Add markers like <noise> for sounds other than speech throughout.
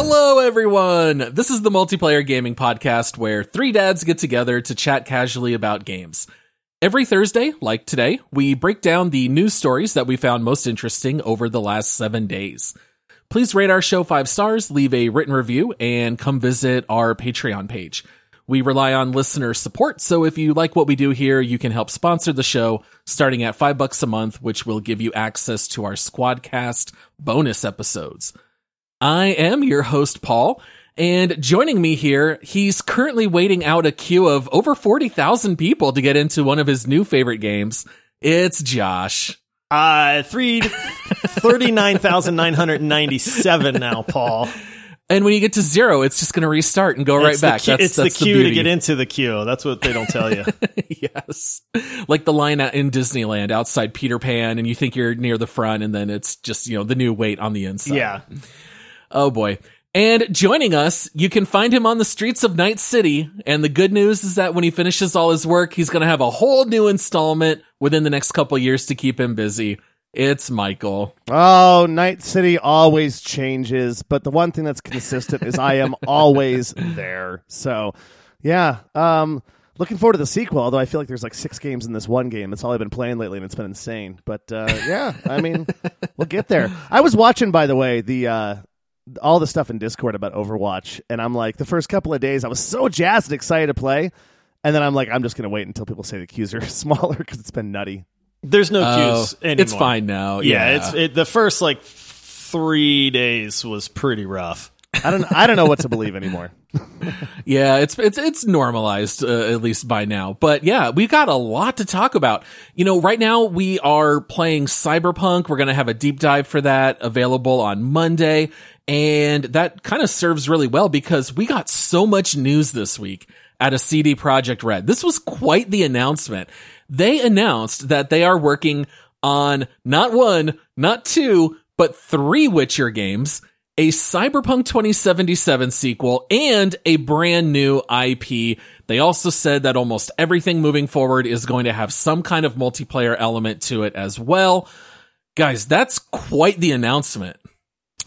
Hello, everyone! This is the Multiplayer Gaming Podcast where three dads get together to chat casually about games. Every Thursday, like today, we break down the news stories that we found most interesting over the last seven days. Please rate our show five stars, leave a written review, and come visit our Patreon page. We rely on listener support, so if you like what we do here, you can help sponsor the show starting at five bucks a month, which will give you access to our Squadcast bonus episodes. I am your host, Paul, and joining me here, he's currently waiting out a queue of over 40,000 people to get into one of his new favorite games. It's Josh. Uh, three, 39,997 now, Paul. And when you get to zero, it's just going to restart and go right back. Queue- that's it's that's the queue to get into the queue. That's what they don't tell you. <laughs> yes. Like the line out in Disneyland outside Peter Pan, and you think you're near the front, and then it's just, you know, the new wait on the inside. yeah. Oh boy. And joining us, you can find him on the streets of Night City. And the good news is that when he finishes all his work, he's going to have a whole new installment within the next couple years to keep him busy. It's Michael. Oh, Night City always changes, but the one thing that's consistent is I am <laughs> always there. So, yeah, um, looking forward to the sequel. Although I feel like there's like six games in this one game. That's all I've been playing lately, and it's been insane. But uh, yeah, I mean, we'll get there. I was watching, by the way, the uh, all the stuff in Discord about Overwatch, and I'm like, the first couple of days, I was so jazzed and excited to play. And then I'm like, I'm just gonna wait until people say the queues are <laughs> smaller because it's been nutty. There's no Oh, queues anymore. it's fine now. Yeah, Yeah. it's it, the first like three days was pretty rough. I don't, I don't know what to believe anymore. <laughs> Yeah, it's it's it's normalized uh, at least by now. But yeah, we've got a lot to talk about. You know, right now we are playing Cyberpunk. We're going to have a deep dive for that available on Monday, and that kind of serves really well because we got so much news this week at a CD Projekt Red. This was quite the announcement. They announced that they are working on not one, not two, but three Witcher games a Cyberpunk 2077 sequel, and a brand new IP. They also said that almost everything moving forward is going to have some kind of multiplayer element to it as well. Guys, that's quite the announcement.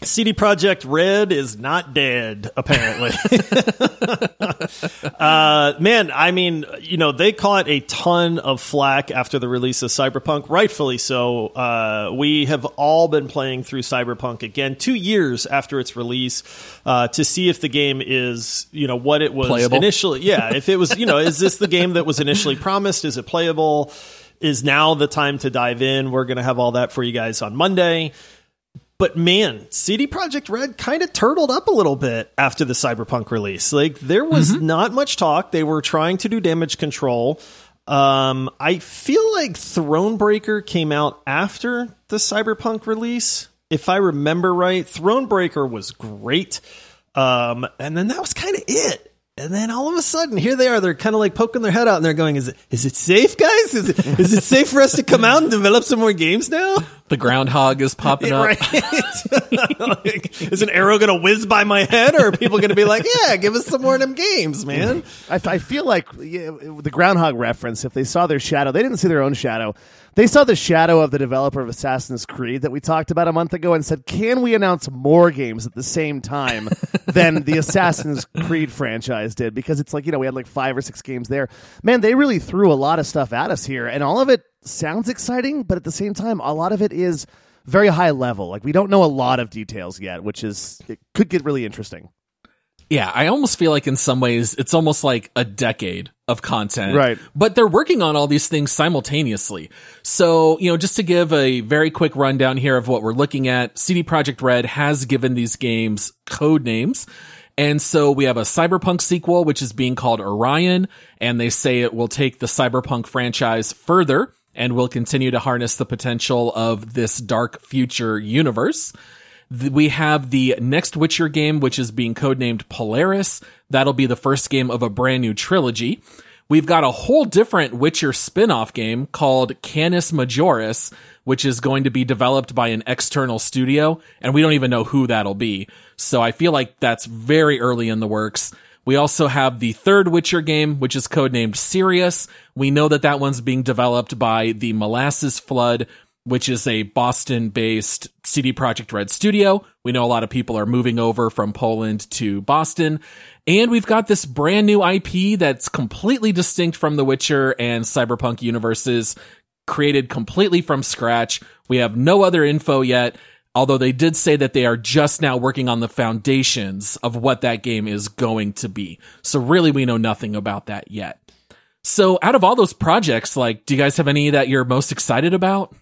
CD Projekt Red is not dead, apparently. <laughs> uh, man, I mean, you know, they caught a ton of flack after the release of Cyberpunk, rightfully so. Uh, we have all been playing through Cyberpunk again two years after its release uh, to see if the game is, you know, what it was Playable. initially. Yeah, if it was, you know, is this the game that was initially promised? Is it playable? Is now the time to dive in? We're going to have all that for you guys on Monday. But man, CD Projekt Red kind of turtled up a little bit after the Cyberpunk release. Like there was not much talk. They were trying to do damage control. Um, I feel like Thronebreaker came out after the Cyberpunk release. If I remember right, Thronebreaker was great. Um, and then that was kind of it. And then all of a sudden, here they are. They're kind of like poking their head out, and they're going, "Is it is it safe, guys? Is it is it safe for us to come out and develop some more games now?" The groundhog is popping up. <laughs> <laughs> Like, is an arrow going to whiz by my head, or are people going to be like, "Yeah, give us some more of them games, man"? I, I feel like yeah, the groundhog reference. If they saw their shadow, they didn't see their own shadow. They saw the shadow of the developer of Assassin's Creed that we talked about a month ago, and said, "Can we announce more games at the same time <laughs> than the Assassin's Creed franchise did?" Because it's like you know we had like five or six games there. Man, they really threw a lot of stuff at us here, and all of it sounds exciting, but at the same time, a lot of it is very high level. Like we don't know a lot of details yet, which is it could get really interesting. Yeah, I almost feel like in some ways it's almost like a decade of content. Right. But they're working on all these things simultaneously. So, you know, just to give a very quick rundown here of what we're looking at, CD Projekt Red has given these games code names. And so we have a Cyberpunk sequel, which is being called Orion, and they say it will take the Cyberpunk franchise further and will continue to harness the potential of this dark future universe. We have the next Witcher game, which is being codenamed Polaris. That'll be the first game of a brand new trilogy. We've got a whole different Witcher spin-off game called Canis Majoris, which is going to be developed by an external studio, and we don't even know who that'll be. So I feel like that's very early in the works. We also have the third Witcher game, which is codenamed Sirius. We know that that one's being developed by the Molasses Flood, which is a Boston based CD Projekt Red studio. We know a lot of people are moving over from Poland to Boston. And we've got this brand new IP that's completely distinct from the Witcher and Cyberpunk universes, created completely from scratch. We have no other info yet, although they did say that they are just now working on the foundations of what that game is going to be. So really we know nothing about that yet. So out of all those projects, like, do you guys have any that you're most excited about?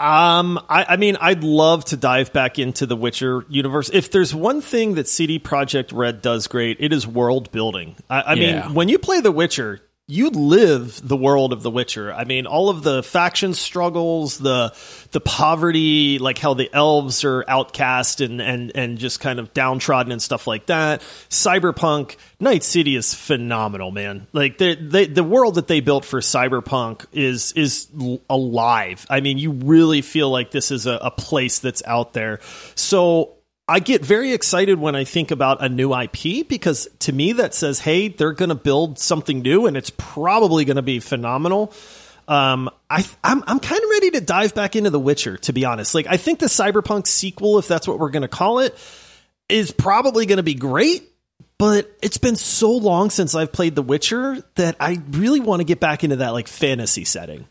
Um, I, I mean, I'd love to dive back into the Witcher universe. If there's one thing that CD Projekt Red does great, it is world building. I, I Yeah. mean, when you play The Witcher, you live the world of The Witcher. I mean, all of the faction struggles, the the poverty, like how the elves are outcast and and and just kind of downtrodden and stuff like that. Cyberpunk, Night City is phenomenal, man. Like the they, the world that they built for Cyberpunk is is alive. I mean, you really feel like this is a, a place that's out there. So I get very excited when I think about a new IP because to me that says, hey, they're going to build something new and it's probably going to be phenomenal. Um, I, I'm, I'm kind of ready to dive back into The Witcher, to be honest. Like, I think the Cyberpunk sequel, if that's what we're going to call it, is probably going to be great. But it's been so long since I've played The Witcher that I really want to get back into that like fantasy setting.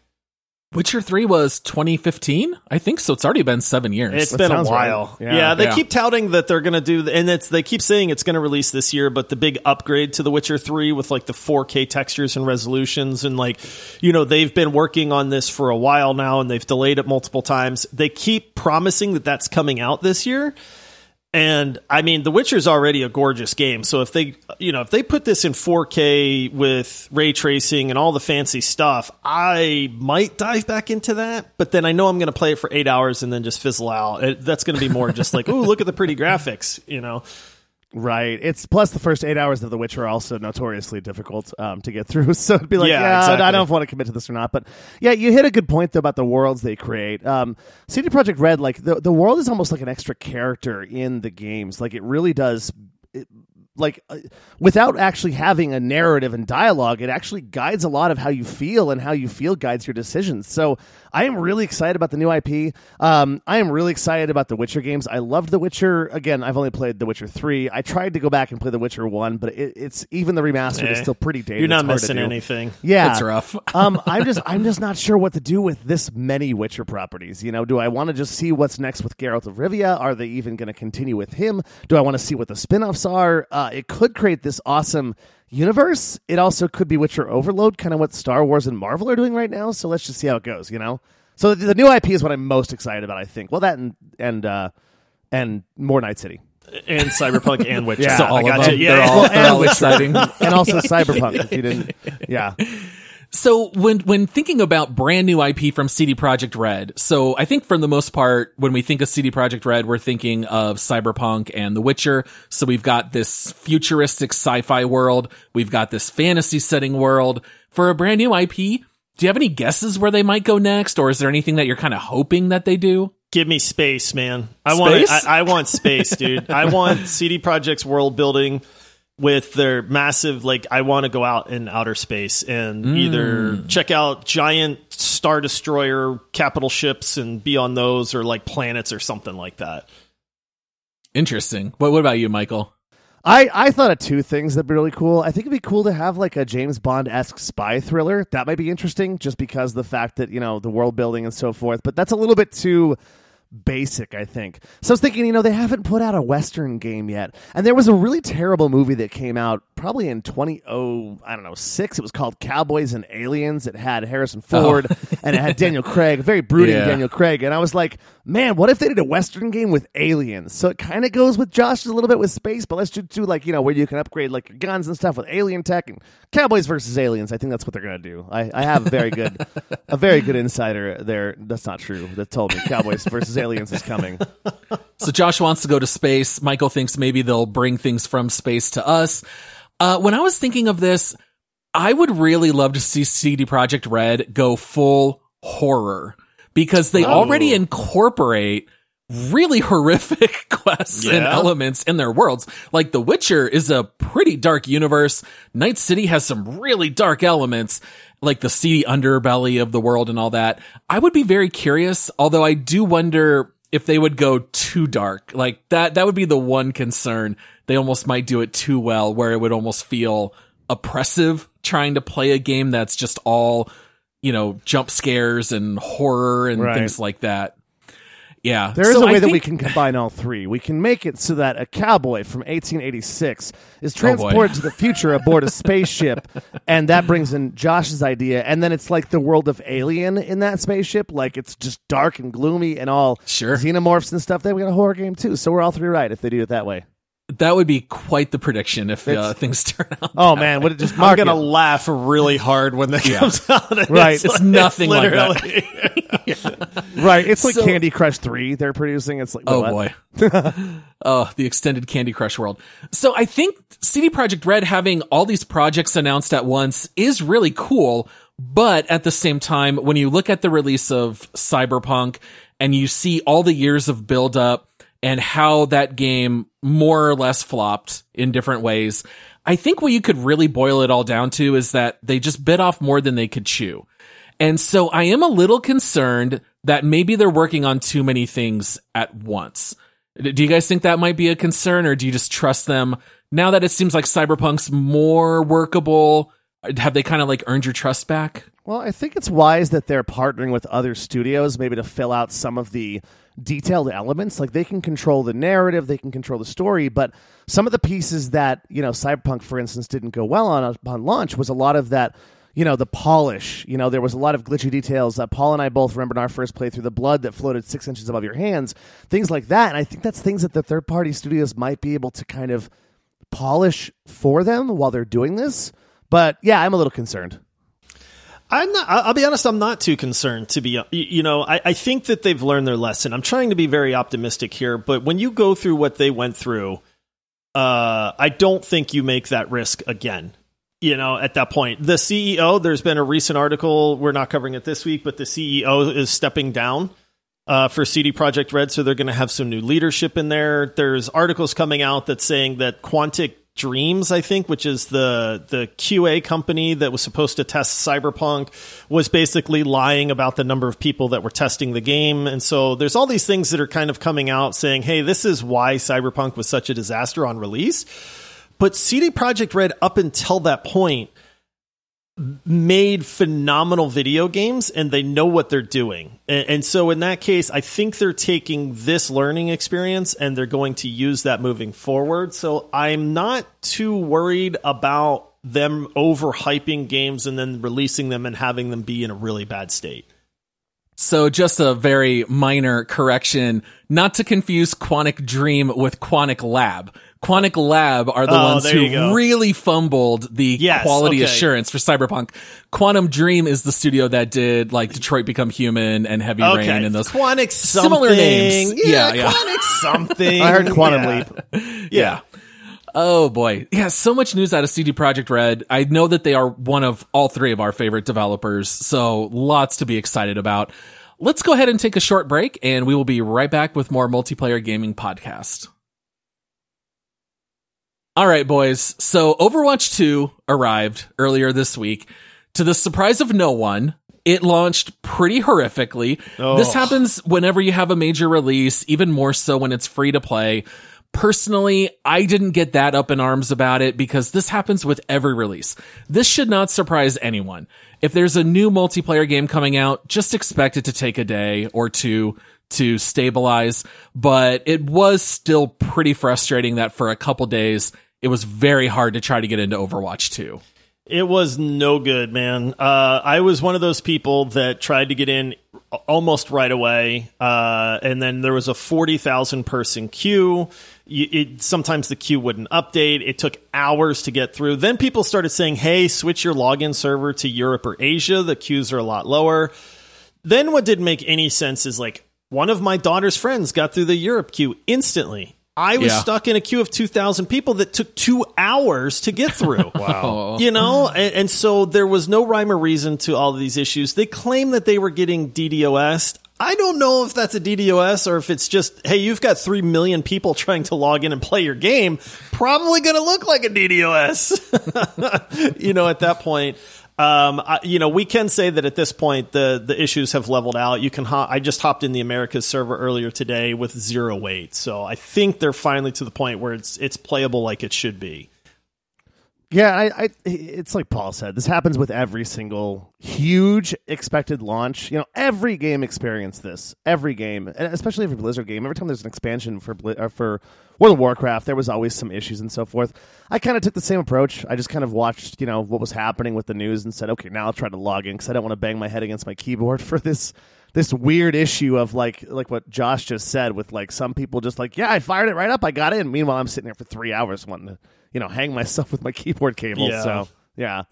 Witcher 3 was 2015? I think so. It's already been seven years. It's That been a sounds right. while. Yeah. Yeah, they Yeah. keep touting that they're going to do, and it's they keep saying it's going to release this year. But the big upgrade to The Witcher Three with like the 4K textures and resolutions, and like you know they've been working on this for a while now, and they've delayed it multiple times. They keep promising that that's coming out this year. And I mean, The Witcher is already a gorgeous game. So if they, you know, if they put this in 4K with ray tracing and all the fancy stuff, I might dive back into that. But then I know I'm going to play it for eight hours and then just fizzle out. It, that's going to be more just like, oh, look at the pretty graphics, you know. Right. It's plus the first eight hours of The Witcher are also notoriously difficult um, to get through. <laughs> So it'd be like, Yeah, yeah, exactly. I don't know if I want to commit to this or not. But yeah, you hit a good point though about the worlds they create. Um, CD Projekt Red, like the the world is almost like an extra character in the games. Like it really does. It, like uh, without actually having a narrative and dialogue it actually guides a lot of how you feel and how you feel guides your decisions so i am really excited about the new ip um, i am really excited about the witcher games i loved the witcher again i've only played the witcher 3 i tried to go back and play the witcher 1 but it, it's even the remastered is Eh, still pretty dated You're not It's missing anything. yeah It's rough. <laughs> um, I'm just I'm just not sure what to do with this many Witcher properties. You know, do I want to just see what's next with Geralt of Rivia? Are they even going to continue with him? Do I want to see what the spin-offs are? Uh, it could create this awesome universe. It also could be Witcher Overload, kind of what Star Wars and Marvel are doing right now. So let's just see how it goes. You know, so the, the new IP is what I'm most excited about. I think. Well, that and and uh, and more Night City. And Cyberpunk and Witcher. <laughs> Yeah. so I all I of got them, you. they're Yeah. all, they're all exciting. and also <laughs> Cyberpunk. If you didn't, yeah. So when when thinking about brand new IP from CD Projekt Red, so I think for the most part, when we think of CD Projekt Red, we're thinking of Cyberpunk and The Witcher. So we've got this futuristic sci-fi world, we've got this fantasy setting world. For a brand new IP, do you have any guesses where they might go next, or is there anything that you're kind of hoping that they do? Give me space, man. I want Space? I, I want space, dude. I want <laughs> CD Projekt's world building with their massive like I want to go out in outer space and mm. either check out giant star destroyer capital ships and be on those or like planets or something like that. Interesting. What, what about you, Michael? I, I thought of two things that'd be really cool. I think it'd be cool to have like a James Bond esque spy thriller. That might be interesting just because the fact that, you know, the world building and so forth. But that's a little bit too basic, I think. So I was thinking, you know, they haven't put out a Western game yet. And there was a really terrible movie that came out probably in 20, oh, I don't know, six. It was called Cowboys and Aliens. It had Harrison oh. Ford and it had <laughs> Daniel Craig, very brooding Yeah. Daniel Craig. And I was like, man, what if they did a Western game with aliens? So it kind of goes with Josh a little bit with space, but let's just do like, you know, where you can upgrade like your guns and stuff with alien tech and Cowboys versus aliens. I think that's what they're going to do. I, I have a very good, a very good insider there. That's not true. That told me Cowboys <laughs> versus aliens is coming. <laughs> So Josh wants to go to space. Michael thinks maybe they'll bring things from space to us. Uh, when I was thinking of this, I would really love to see CD Projekt Red go full horror because they already incorporate really horrific <laughs> quests and elements in their worlds. Like The Witcher is a pretty dark universe. Night City has some really dark elements, like the seedy underbelly of the world and all that. I would be very curious, although I do wonder if they would go too dark. Like that, that would be the one concern. They almost might do it too well where it would almost feel oppressive trying to play a game that's just all, you know, jump scares and horror and Right. things like that. Yeah. There is So a way that we can combine all three. We can make it so that a cowboy from 1886 is oh, boy. transported to the future aboard a spaceship, <laughs> and that brings in Josh's idea. And then it's like the world of Alien in that spaceship, like it's just dark and gloomy and all Sure. xenomorphs and stuff. Then we got a horror game too, so we're all three right if they do it that way. That would be quite the prediction if uh, things <laughs> turn out. Oh man, would it just I'm gonna it? laugh really hard when that comes out. And Right. It's, It's like- nothing like that. literally- <laughs> right? It's like So- Candy Crush Three they're producing. It's like Oh what? boy. <laughs> oh, the extended Candy Crush world. So I think CD Projekt Red having all these projects announced at once is really cool. But at the same time, when you look at the release of Cyberpunk and you see all the years of build up and how that game more or less flopped in different ways, I think what you could really boil it all down to is that they just bit off more than they could chew. And so I am a little concerned that maybe they're working on too many things at once. Do you guys think that might be a concern or do you just trust them now that it seems like Cyberpunk's more workable? Have they kind of like earned your trust back? Well, I think it's wise that they're partnering with other studios, maybe to fill out some of the detailed elements. Like they can control the narrative, they can control the story, but some of the pieces that you know Cyberpunk, for instance, didn't go well on upon launch was a lot of that. You know the polish. You know there was a lot of glitchy details. Uh, Paul and I both remember in our first playthrough the blood that floated six inches above your hands, things like that. And I think that's things that the third party studios might be able to kind of polish for them while they're doing this. But yeah, I'm a little concerned. I'm not. I'll be honest. I'm not too concerned. To be, you know, I, I think that they've learned their lesson. I'm trying to be very optimistic here, but when you go through what they went through, uh, I don't think you make that risk again. You know, at that point, the CEO. There's been a recent article. We're not covering it this week, but the CEO is stepping down uh, for CD Projekt Red, so they're going to have some new leadership in there. There's articles coming out that's saying that Quantic Dreams, I think, which is the the QA company that was supposed to test Cyberpunk, was basically lying about the number of people that were testing the game, and so there's all these things that are kind of coming out saying, "Hey, this is why Cyberpunk was such a disaster on release." But CD Projekt Red, up until that point, made phenomenal video games and they know what they're doing. And, and so in that case, I think they're taking this learning experience and they're going to use that moving forward. So I'm not too worried about them overhyping games and then releasing them and having them be in a really bad state. So just a very minor correction, not to confuse Quantic Dream with Quantic Lab. Quantic Lab are the Oh, ones who really fumbled the Yes, quality okay. assurance for Cyberpunk. Quantum Dream is the studio that did like Detroit Become Human and Heavy Okay, Rain and those Quantic something. Similar names. Yeah, Yeah, yeah. Quantic something. <laughs> I heard Quantum Yeah. Leap. Yeah. Oh boy. Yeah, so much news out of CD Projekt Red. I know that they are one of all three of our favorite developers, so lots to be excited about. let's go ahead and take a short break and we will be right back with more multiplayer gaming podcast. All right, boys. So Overwatch 2 arrived earlier this week. To the surprise of no one, it launched pretty horrifically. This happens whenever you have a major release, even more so when it's free to play. Personally, I didn't get that up in arms about it because this happens with every release. This should not surprise anyone. If there's a new multiplayer game coming out, just expect it to take a day or two to stabilize. But it was still pretty frustrating that for a couple days, it was very hard to try to get into Overwatch 2. It was no good, man. Uh, I was one of those people that tried to get in almost right away, uh, and then there was a forty thousand person queue. It, sometimes the queue wouldn't update. It took hours to get through. Then people started saying, "Hey, switch your login server to Europe or Asia. The queues are a lot lower." Then what didn't make any sense is like one of my daughter's friends got through the Europe queue instantly. I was Yeah. stuck in a queue of 2,000 people that took two hours to get through. <laughs> wow. <laughs> You know, and, and so there was no rhyme or reason to all of these issues. They claim that they were getting DDoS. I don't know if that's a DDoS or if it's just, hey, you've got 3 million people trying to log in and play your game. Probably going to look like a DDoS. <laughs> you know, at that point. Um, I, you know, we can say that at this point the the issues have leveled out. You can. I just hopped in the Americas server earlier today with zero wait, so I think they're finally to the point where it's it's playable like it should be. Yeah, I, I, it's like Paul said. This happens with every single huge expected launch. You know, every game experienced this. Every game, and especially every Blizzard game. Every time there's an expansion for Bli- uh, for World of Warcraft, there was always some issues and so forth. I kind of took the same approach. I just kind of watched, you know, what was happening with the news and said, okay, now I'll try to log in because I don't want to bang my head against my keyboard <laughs> for this this weird issue of like like what Josh just said with like some people just like yeah I fired it right up I got in meanwhile I'm sitting there for three hours wanting to you know hang myself <laughs> with my keyboard cable Yeah. so yeah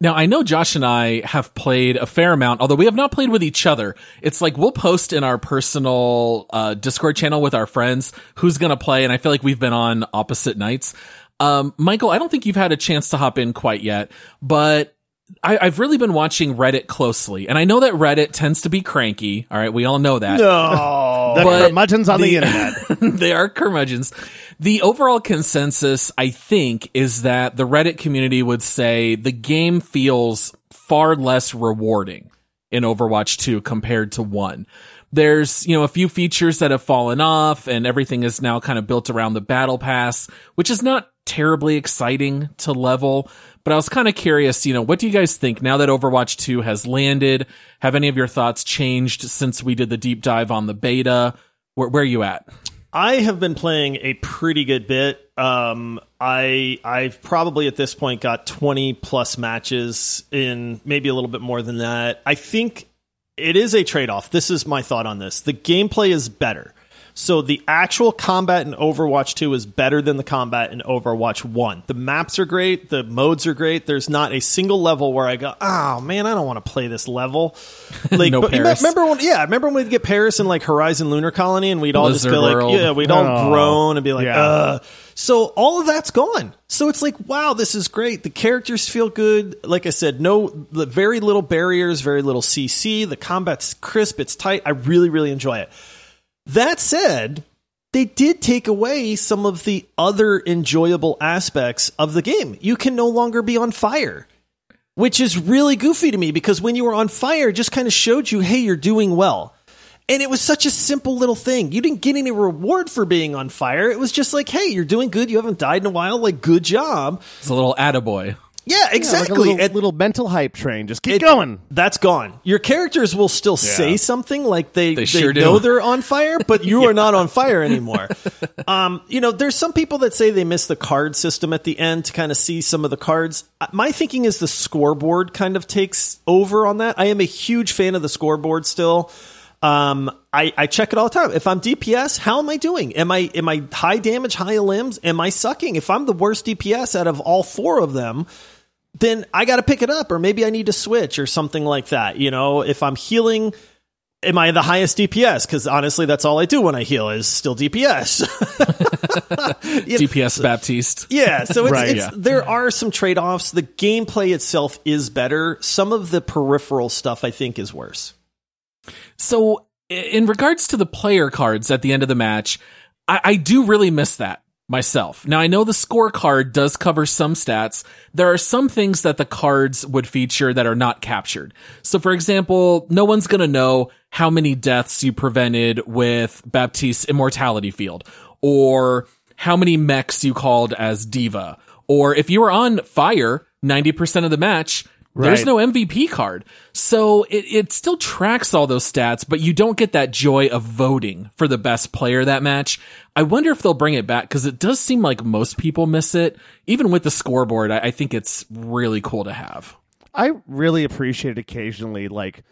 Now, I know Josh and I have played a fair amount, although we have not played with each other. It's like we'll post in our personal uh, Discord channel with our friends who's going to play, and I feel like we've been on opposite nights. Um, Michael, I don't think you've had a chance to hop in quite yet, but I, I've really been watching Reddit closely, and I know that Reddit tends to be cranky. All right, we all know that. No, <laughs> the curmudgeons on the, the- internet <laughs> they are curmudgeons. The overall consensus, I think, is that the Reddit community would say the game feels far less rewarding in Overwatch 2 compared to 1. There's, you know, a few features that have fallen off and everything is now kind of built around the battle pass, which is not terribly exciting to level. But I was kind of curious, you know, what do you guys think now that Overwatch 2 has landed? Have any of your thoughts changed since we did the deep dive on the beta? Where, where are you at? I have been playing a pretty good bit. Um, I I've probably at this point got twenty plus matches in, maybe a little bit more than that. I think it is a trade off. This is my thought on this. The gameplay is better. So the actual combat in Overwatch 2 is better than the combat in Overwatch 1. The maps are great, the modes are great. There's not a single level where I go, "Oh man, I don't want to play this level." <laughs> Like No but Paris. remember when yeah, remember when we'd get Paris in like Horizon Lunar Colony and we'd all just go like, World. yeah, we'd all Oh, groan and be like, yeah. uh so all of that's gone. So it's like, wow, this is great. The characters feel good. Like I said, no, the very little barriers, very little CC. The combat's crisp. It's tight. I really, really enjoy it. That said, they did take away some of the other enjoyable aspects of the game. You can no longer be on fire, which is really goofy to me because when you were on fire, it just kind of showed you, hey, you're doing well. And it was such a simple little thing. You didn't get any reward for being on fire. It was just like, hey, you're doing good. You haven't died in a while. Like, good job. It's a little attaboy. Yeah, Yeah, like exactly. a little, And- little mental hype train just keep it- going That's gone. Your characters will still say something like they, They sure do. know they're on fire, but <laughs> you are not on fire anymore. <laughs> um, you know, there's some people that say they miss the card system at the end to kind of see some of the cards. Uh, My thinking is the scoreboard kind of takes over on that. I am a huge fan of the scoreboard still. Um, I, I check it all the time. If I'm DPS, how am I doing? Am I am I high damage, high elims? Am I sucking? If I'm the worst DPS out of all four of them, then I got to pick it up, or maybe I need to switch or something like that. You know, if I'm healing, am I the highest DPS? Because honestly, that's all I do when I heal is still DPS. DPS <laughs> Baptiste. yeah, so it's, Right, it's yeah. there are some trade offs. The gameplay itself is better. Some of the peripheral stuff I think is worse. So, in regards to the player cards at the end of the match, I, I do really miss that myself. Now I know the scorecard does cover some stats. There are some things that the cards would feature that are not captured. So for example, no one's going to know how many deaths you prevented with Baptiste's immortality field or how many mechs you called as D.Va or if you were on fire 90% of the match, there's no MVP card. So it, it still tracks all those stats, but you don't get that joy of voting for the best player that match. I wonder if they'll bring it back because it does seem like most people miss it. Even with the scoreboard, I, I think it's really cool to have. I really appreciate it occasionally, like,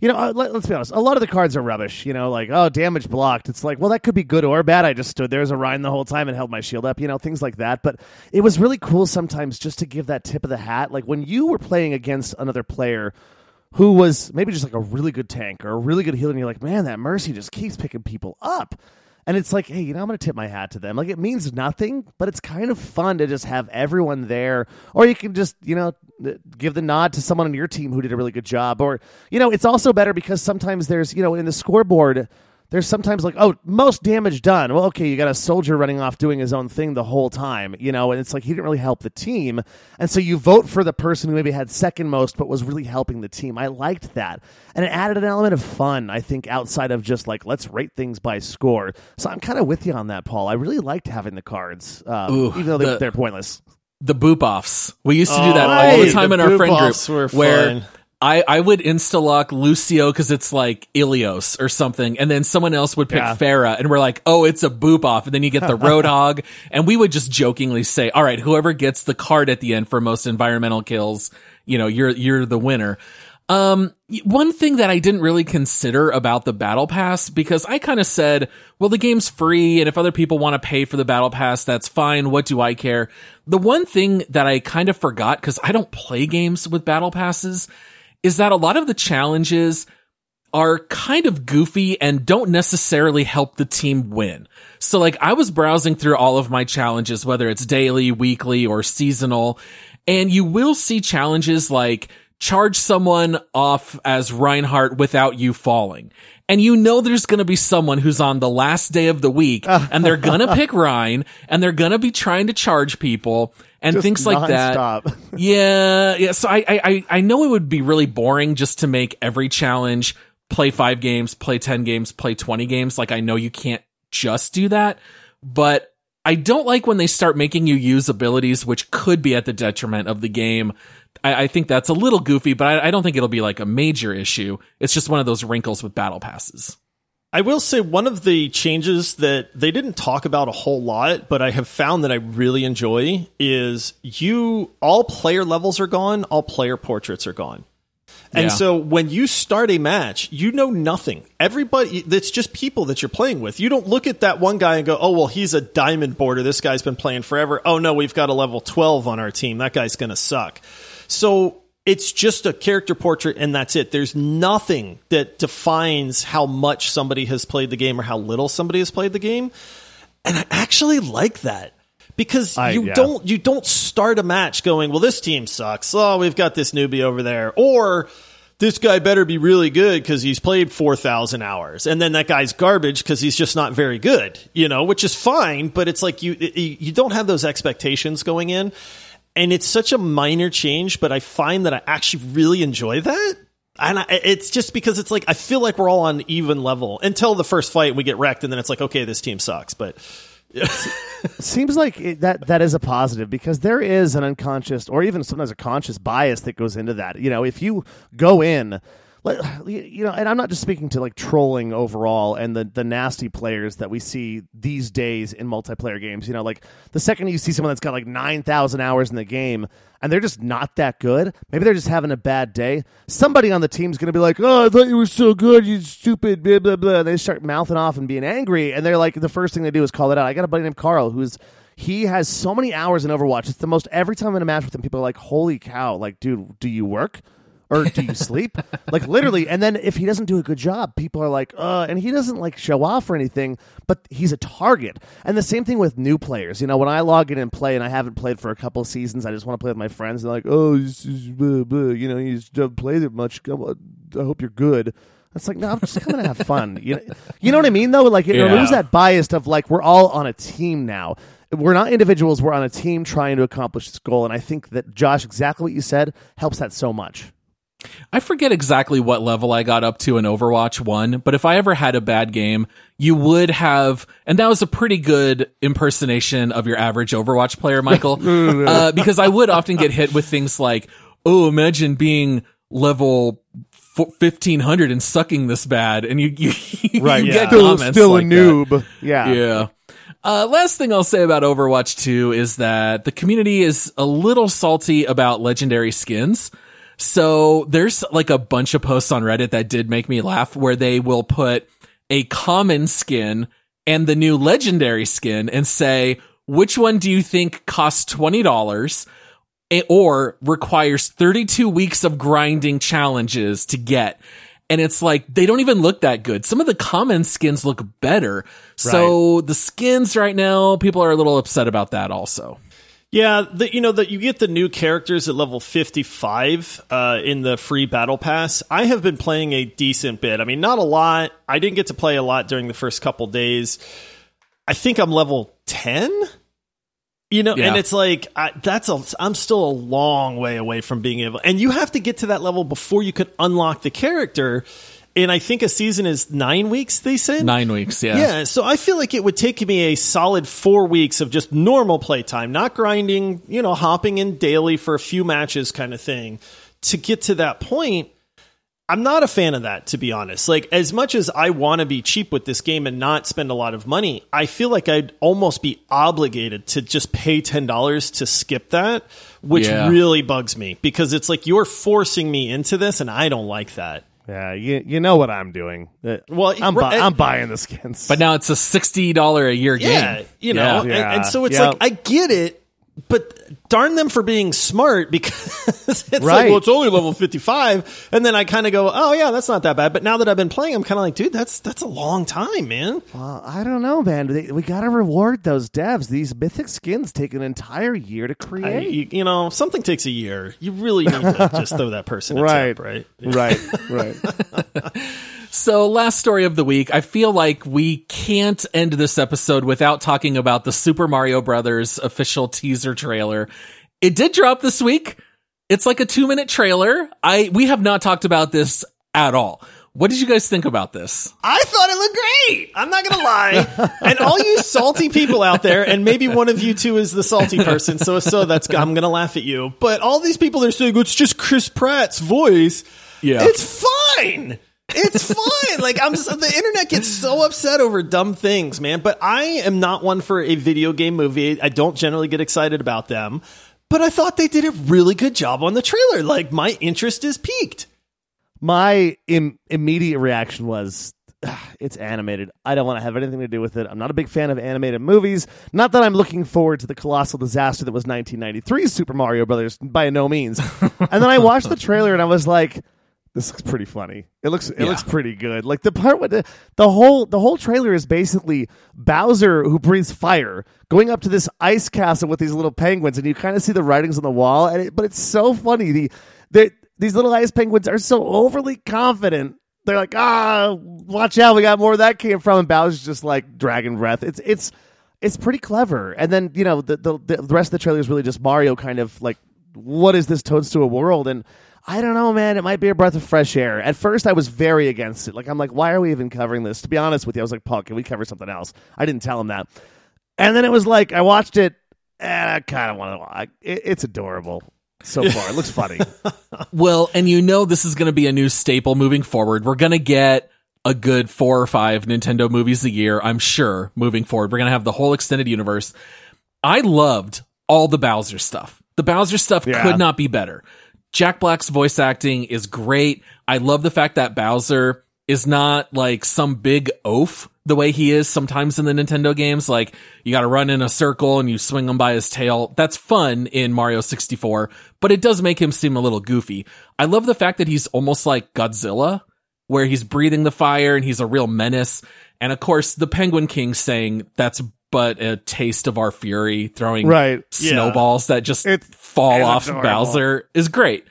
you know, uh, let, let's be honest. A lot of the cards are rubbish. You know, like oh, damage blocked. It's like, well, that could be good or bad. I just stood there as a Rein the whole time and held my shield up. You know, things like that. But it was really cool sometimes just to give that tip of the hat. Like when you were playing against another player who was maybe just like a really good tank or a really good healer, and you're like, man, that Mercy just keeps picking people up. And it's like, hey, you know, I'm going to tip my hat to them. Like, it means nothing, but it's kind of fun to just have everyone there. Or you can just, you know, give the nod to someone on your team who did a really good job. Or, you know, it's also better because sometimes there's, you know, in the scoreboard, there's sometimes like, oh, most damage done. Well, okay, you got a soldier running off doing his own thing the whole time, you know, and it's like he didn't really help the team. And so you vote for the person who maybe had second most but was really helping the team. I liked that. And it added an element of fun, I think, outside of just like, let's rate things by score. So I'm kind of with you on that, Paul. I really liked having the cards, um, Ooh, even though they, the- they're pointless. The boop offs. We used to do that Oh, all the time in our friend group where. I, I would insta lock Lucio because it's like Ilios or something, and then someone else would pick Yeah. Pharah, and we're like, oh, it's a boop off, and then you get the <laughs> Roadhog, and we would just jokingly say, all right, whoever gets the card at the end for most environmental kills, you know, you're you're the winner. Um, one thing that I didn't really consider about the battle pass because I kind of said, well, the game's free, and if other people want to pay for the battle pass, that's fine. What do I care? The one thing that I kind of forgot because I don't play games with battle passes is that a lot of the challenges are kind of goofy and don't necessarily help the team win. So like I was browsing through all of my challenges, whether it's daily, weekly, or seasonal, and you will see challenges like charge someone off as Reinhardt without you falling. And you know there's gonna be someone who's on the last day of the week <laughs> and they're gonna pick Rein and they're gonna be trying to charge people and Just things like that. <laughs> Yeah, yeah. So I, I, I- I know it would be really boring just to make every challenge play five games, play 10 games, play 20 games. Like I know you can't just do that, but I don't like when they start making you use abilities which could be at the detriment of the game. I, I think that's a little goofy, but I, I don't think it'll be like a major issue. It's just one of those wrinkles with battle passes. I will say one of the changes that they didn't talk about a whole lot, but I have found that I really enjoy is you all player levels are gone, all player portraits are gone. And Yeah. so when you start a match, you know nothing. Everybody, that's just people that you're playing with. You don't look at that one guy and go, oh, well, he's a diamond border. This guy's been playing forever. Oh, no, we've got a level 12 on our team. That guy's going to suck. So it's just a character portrait and that's it. There's nothing that defines how much somebody has played the game or how little somebody has played the game. And I actually like that because I- you yeah. don't you don't start a match going, well, this team sucks. Oh, we've got this newbie over there, or this guy better be really good because he's played four thousand hours, and then that guy's garbage because he's just not very good. You know, which is fine, but it's like you you don't have those expectations going in, and it's such a minor change, but I find that I actually really enjoy that. And I, it's just because it's like I feel like we're all on even level until the first fight we get wrecked, and then it's like, okay, this team sucks. But <laughs> seems like it, that that is a positive because there is an unconscious or even sometimes a conscious bias that goes into that. You know, if you go in, <sighs> you know, and I'm not just speaking to like trolling overall and the the nasty players that we see these days in multiplayer games. You know, like the second you see someone that's got like nine thousand hours in the game and they're just not that good, maybe they're just having a bad day. Somebody on the team's to be like, "Oh, I thought you were so good, you stupid." Blah blah blah. They start mouthing off and being angry, and they're like, the first thing they do is call it out. I got a buddy named Carl who's he has so many hours in Overwatch. It's the most every time I'm in a match with him, people are like, "Holy cow!" Like, dude, do you work? Or do you sleep? <laughs> like literally. And then if he doesn't do a good job, people are like, uh, and he doesn't like show off or anything, but he's a target. And the same thing with new players. You know, when I log in and play and I haven't played for a couple of seasons, I just want to play with my friends. They're like, oh, this is blah, blah. you know, you just don't play that much. Come on, I hope you're good. It's like, no, I'm just coming to have fun. <laughs> You know, you know what I mean, though? Like, it Yeah. removes that bias of like, we're all on a team now. We're not individuals. We're on a team trying to accomplish this goal. And I think that, Josh, exactly what you said helps that so much. I forget exactly what level I got up to in Overwatch 1, but if I ever had a bad game, you would have, and that was a pretty good impersonation of your average Overwatch player, Michael, <laughs> uh, because I would often get hit with things like, oh, imagine being level 1500 and sucking this bad. And you, you, <laughs> you get Still, comments still like a that. noob. Yeah. Yeah. Uh, last thing I'll say about Overwatch 2 is that the community is a little salty about legendary skins. So there's like a bunch of posts on Reddit that did make me laugh where they will put a common skin and the new legendary skin and say, which one do you think costs $20 or requires 32 weeks of grinding challenges to get? And it's like, they don't even look that good. Some of the common skins look better. So the skins right now, people are a little upset about that also. Yeah, the, you know that you get the new characters at level 55 uh, in the free battle pass. I have been playing a decent bit. I mean, not a lot. I didn't get to play a lot during the first couple days. I think I'm level 10. You know, Yeah. and it's like I, that's a. I'm still a long way away from being able, and you have to get to that level before you could unlock the character. And I think a season is nine weeks. They said Nine weeks, yeah. yeah, so I feel like it would take me a solid four weeks of just normal playtime, not grinding, you know, hopping in daily for a few matches kind of thing to get to that point. I'm not a fan of that, to be honest. Like, as much as I want to be cheap with this game and not spend a lot of money, I feel like I'd almost be obligated to just pay $10 to skip that, which Yeah. really bugs me because it's like you're forcing me into this and I don't like that. Yeah, you, you know what I'm doing. Uh, Well, I'm, bu- right- I'm buying the skins. But now it's a $60 a year Yeah, game. you know, Yeah. And, and so it's Yeah. like I get it, but darn them for being smart because <laughs> it's like, well, it's only level fifty five, and then I kind of go, oh yeah, that's not that bad. But now that I've been playing, I'm kind of like, dude, that's that's a long time, man. Well, I don't know, man. They, we got to reward those devs. These mythic skins take an entire year to I, create. you, you know, something takes a year. You really need to just throw that person a right, tip, right? right, right. <laughs> So, last story of the week. I feel like we can't end this episode without talking about the Super Mario Brothers official teaser trailer. It did drop this week. It's like a two minute trailer. I we have not talked about this at all. What did you guys think about this? I thought it looked great. I'm not gonna lie. <laughs> and all you salty people out there, and maybe one of you two is the salty person. So so that's I'm gonna laugh at you. But all these people are saying it's just Chris Pratt's voice. Yeah. it's fine. It's fine. like I'm just, the internet gets so upset over dumb things, man. But I am not one for a video game movie. I don't generally get excited about them. But I thought they did a really good job on the trailer. Like my interest is piqued. My Im- immediate reaction was, "Ah, it's animated. I don't want to have anything to do with it. I'm not a big fan of animated movies. Not that I'm looking forward to the colossal disaster that was 1993 Super Mario Brothers, by no means. <laughs> and then I watched the trailer and I was like, this looks pretty funny. It looks it Yeah. looks pretty good. Like the part with the the whole the whole trailer is basically Bowser who breathes fire going up to this ice castle with these little penguins, and you kind of see the writings on the wall. And it, but it's so funny. The the these little ice penguins are so overly confident. They're like, ah, watch out, we got more where that came from. And Bowser's just like dragon breath. It's it's it's pretty clever. And then you know the the, the rest of the trailer is really just Mario kind of like, what is this Toadstool world? And I don't know, man. It might be a breath of fresh air. At first, I was very against it. Like, I'm like, why are we even covering this? To be honest with you, I was like, Paul, can we cover something else? I didn't tell him that. And then it was like, I watched it, and I kind of want to. It, it's adorable so <laughs> far. It looks funny. <laughs> Well, and you know this is going to be a new staple moving forward. We're going to get a good four or five Nintendo movies a year, I'm sure, moving forward. We're going to have the whole extended universe. I loved all the Bowser stuff. The Bowser stuff Yeah. could not be better. Jack Black's voice acting is great. I love the fact that Bowser is not like some big oaf the way he is sometimes in the Nintendo games. Like you got to run in a circle and you swing him by his tail. That's fun in Mario 64, but it does make him seem a little goofy. I love the fact that he's almost like Godzilla, where he's breathing the fire and he's a real menace. And of course, the Penguin King saying that's but a taste of our fury, throwing Right. snowballs that just It's- fall it's off adorable. Bowser is great.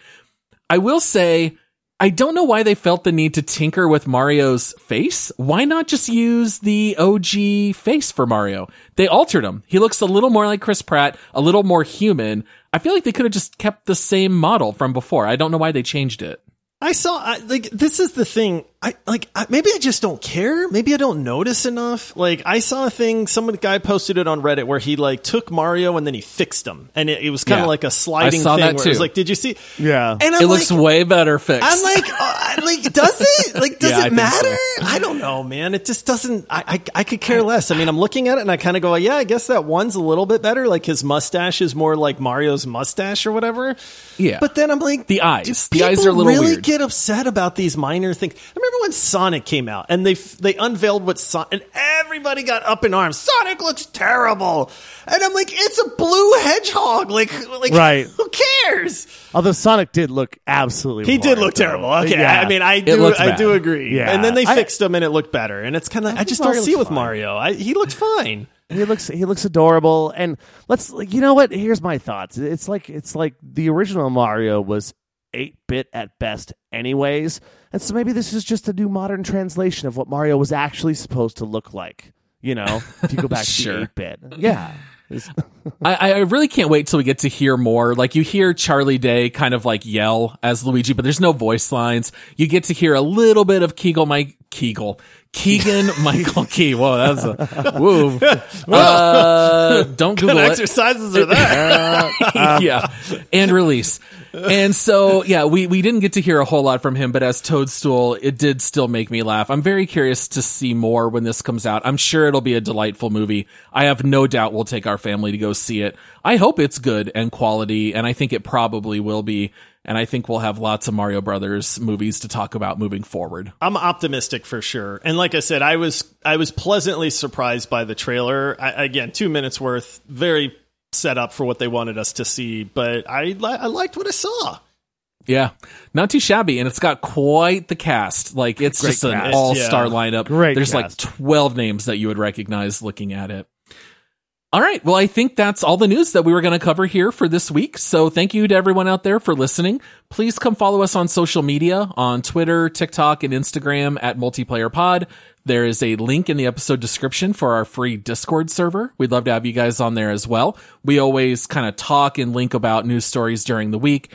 I will say, I don't know why they felt the need to tinker with Mario's face. Why not just use the OG face for Mario? They altered him. He looks a little more like Chris Pratt, a little more human. I feel like they could have just kept the same model from before. I don't know why they changed it. I saw I, like this is the thing. I like I, maybe I just don't care. Maybe I don't notice enough. Like I saw a thing. Some guy posted it on Reddit where he like took Mario and then he fixed him, and it, it was kind of Yeah. like a sliding I saw thing. that where it was too. like, did you see? Yeah. and I'm it looks like, way better fixed. I'm like, uh, like, does it? <laughs> Like, does Yeah, it think matter? so. I don't know, man. It just doesn't. I, I, I could care less. I mean, I'm looking at it and I kind of go, yeah, I guess that one's a little bit better. Like his mustache is more like Mario's mustache or whatever. Yeah. But then I'm like, The eyes. The eyes are a little really weird. get upset about these minor things. I remember when Sonic came out and they they unveiled what Sonic and everybody got up in arms. Sonic looks terrible, and I'm like, it's a blue hedgehog. Like, like, Right. Who cares? Although Sonic did look absolutely. He did look though. terrible. Okay, Yeah. I mean, I do, I bad. do agree. Yeah. And then they I- fixed him, and it looked better. And it's kind of, I just don't see it with fine. Mario. I, he looked fine. <laughs> he looks he looks adorable and let's you know what here's my thoughts it's like it's like the original mario was 8-bit at best anyways and so maybe this is just a new modern translation of what mario was actually supposed to look like you know if you go back <laughs> Sure. to 8-bit yeah <laughs> I, I really can't wait till we get to hear more. Like you hear Charlie Day kind of like yell as Luigi, but there's no voice lines. You get to hear a little bit of Kegel Mike Kegel. Keegan <laughs> Michael Key. Whoa, that was a woo. Uh, don't Google What it. exercises are that? yeah, and release. And so, yeah, we, we didn't get to hear a whole lot from him, but as Toadstool, it did still make me laugh. I'm very curious to see more when this comes out. I'm sure it'll be a delightful movie. I have no doubt we'll take our family to go see it. I hope it's good and quality, and I think it probably will be. And I think we'll have lots of Mario Brothers movies to talk about moving forward. I'm optimistic for sure. And like I said, I was I was pleasantly surprised by the trailer. I, again, two minutes worth, very set up for what they wanted us to see. But I li- I liked what I saw. Yeah, not too shabby, and it's got quite the cast. Like it's Great just an all-star Yeah. lineup. Great There's like twelve names that you would recognize looking at it. All right, well, I think that's all the news that we were going to cover here for this week. So thank you to everyone out there for listening. Please come follow us on social media on Twitter, TikTok, and Instagram at Multiplayer Pod. There is a link in the episode description for our free Discord server. We'd love to have you guys on there as well. We always kind of talk and link about news stories during the week.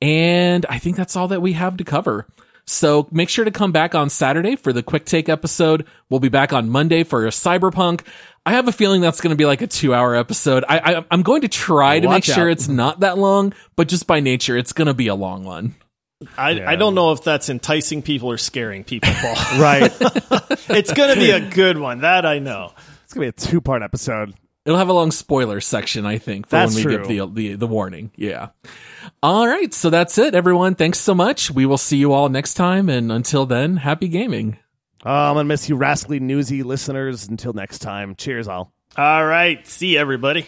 And I think that's all that we have to cover. So make sure to come back on Saturday for the quick take episode. We'll be back on Monday for a Cyberpunk. I have a feeling that's going to be like a two hour episode. I, I, I'm going to try to Watch make sure out. it's not that long, but just by nature, it's going to be a long one. I, I don't know if that's enticing people or scaring people, Paul. right <laughs> it's going to be a good one. That I know. it's gonna be a two-part episode It'll have a long spoiler section, I think, for That's when we true. give the, the the warning. Yeah. All right, so that's it, everyone. Thanks so much. We will see you all next time, and until then, happy gaming. oh, i'm gonna miss you rascally newsy listeners until next time cheers all All right. See you, everybody.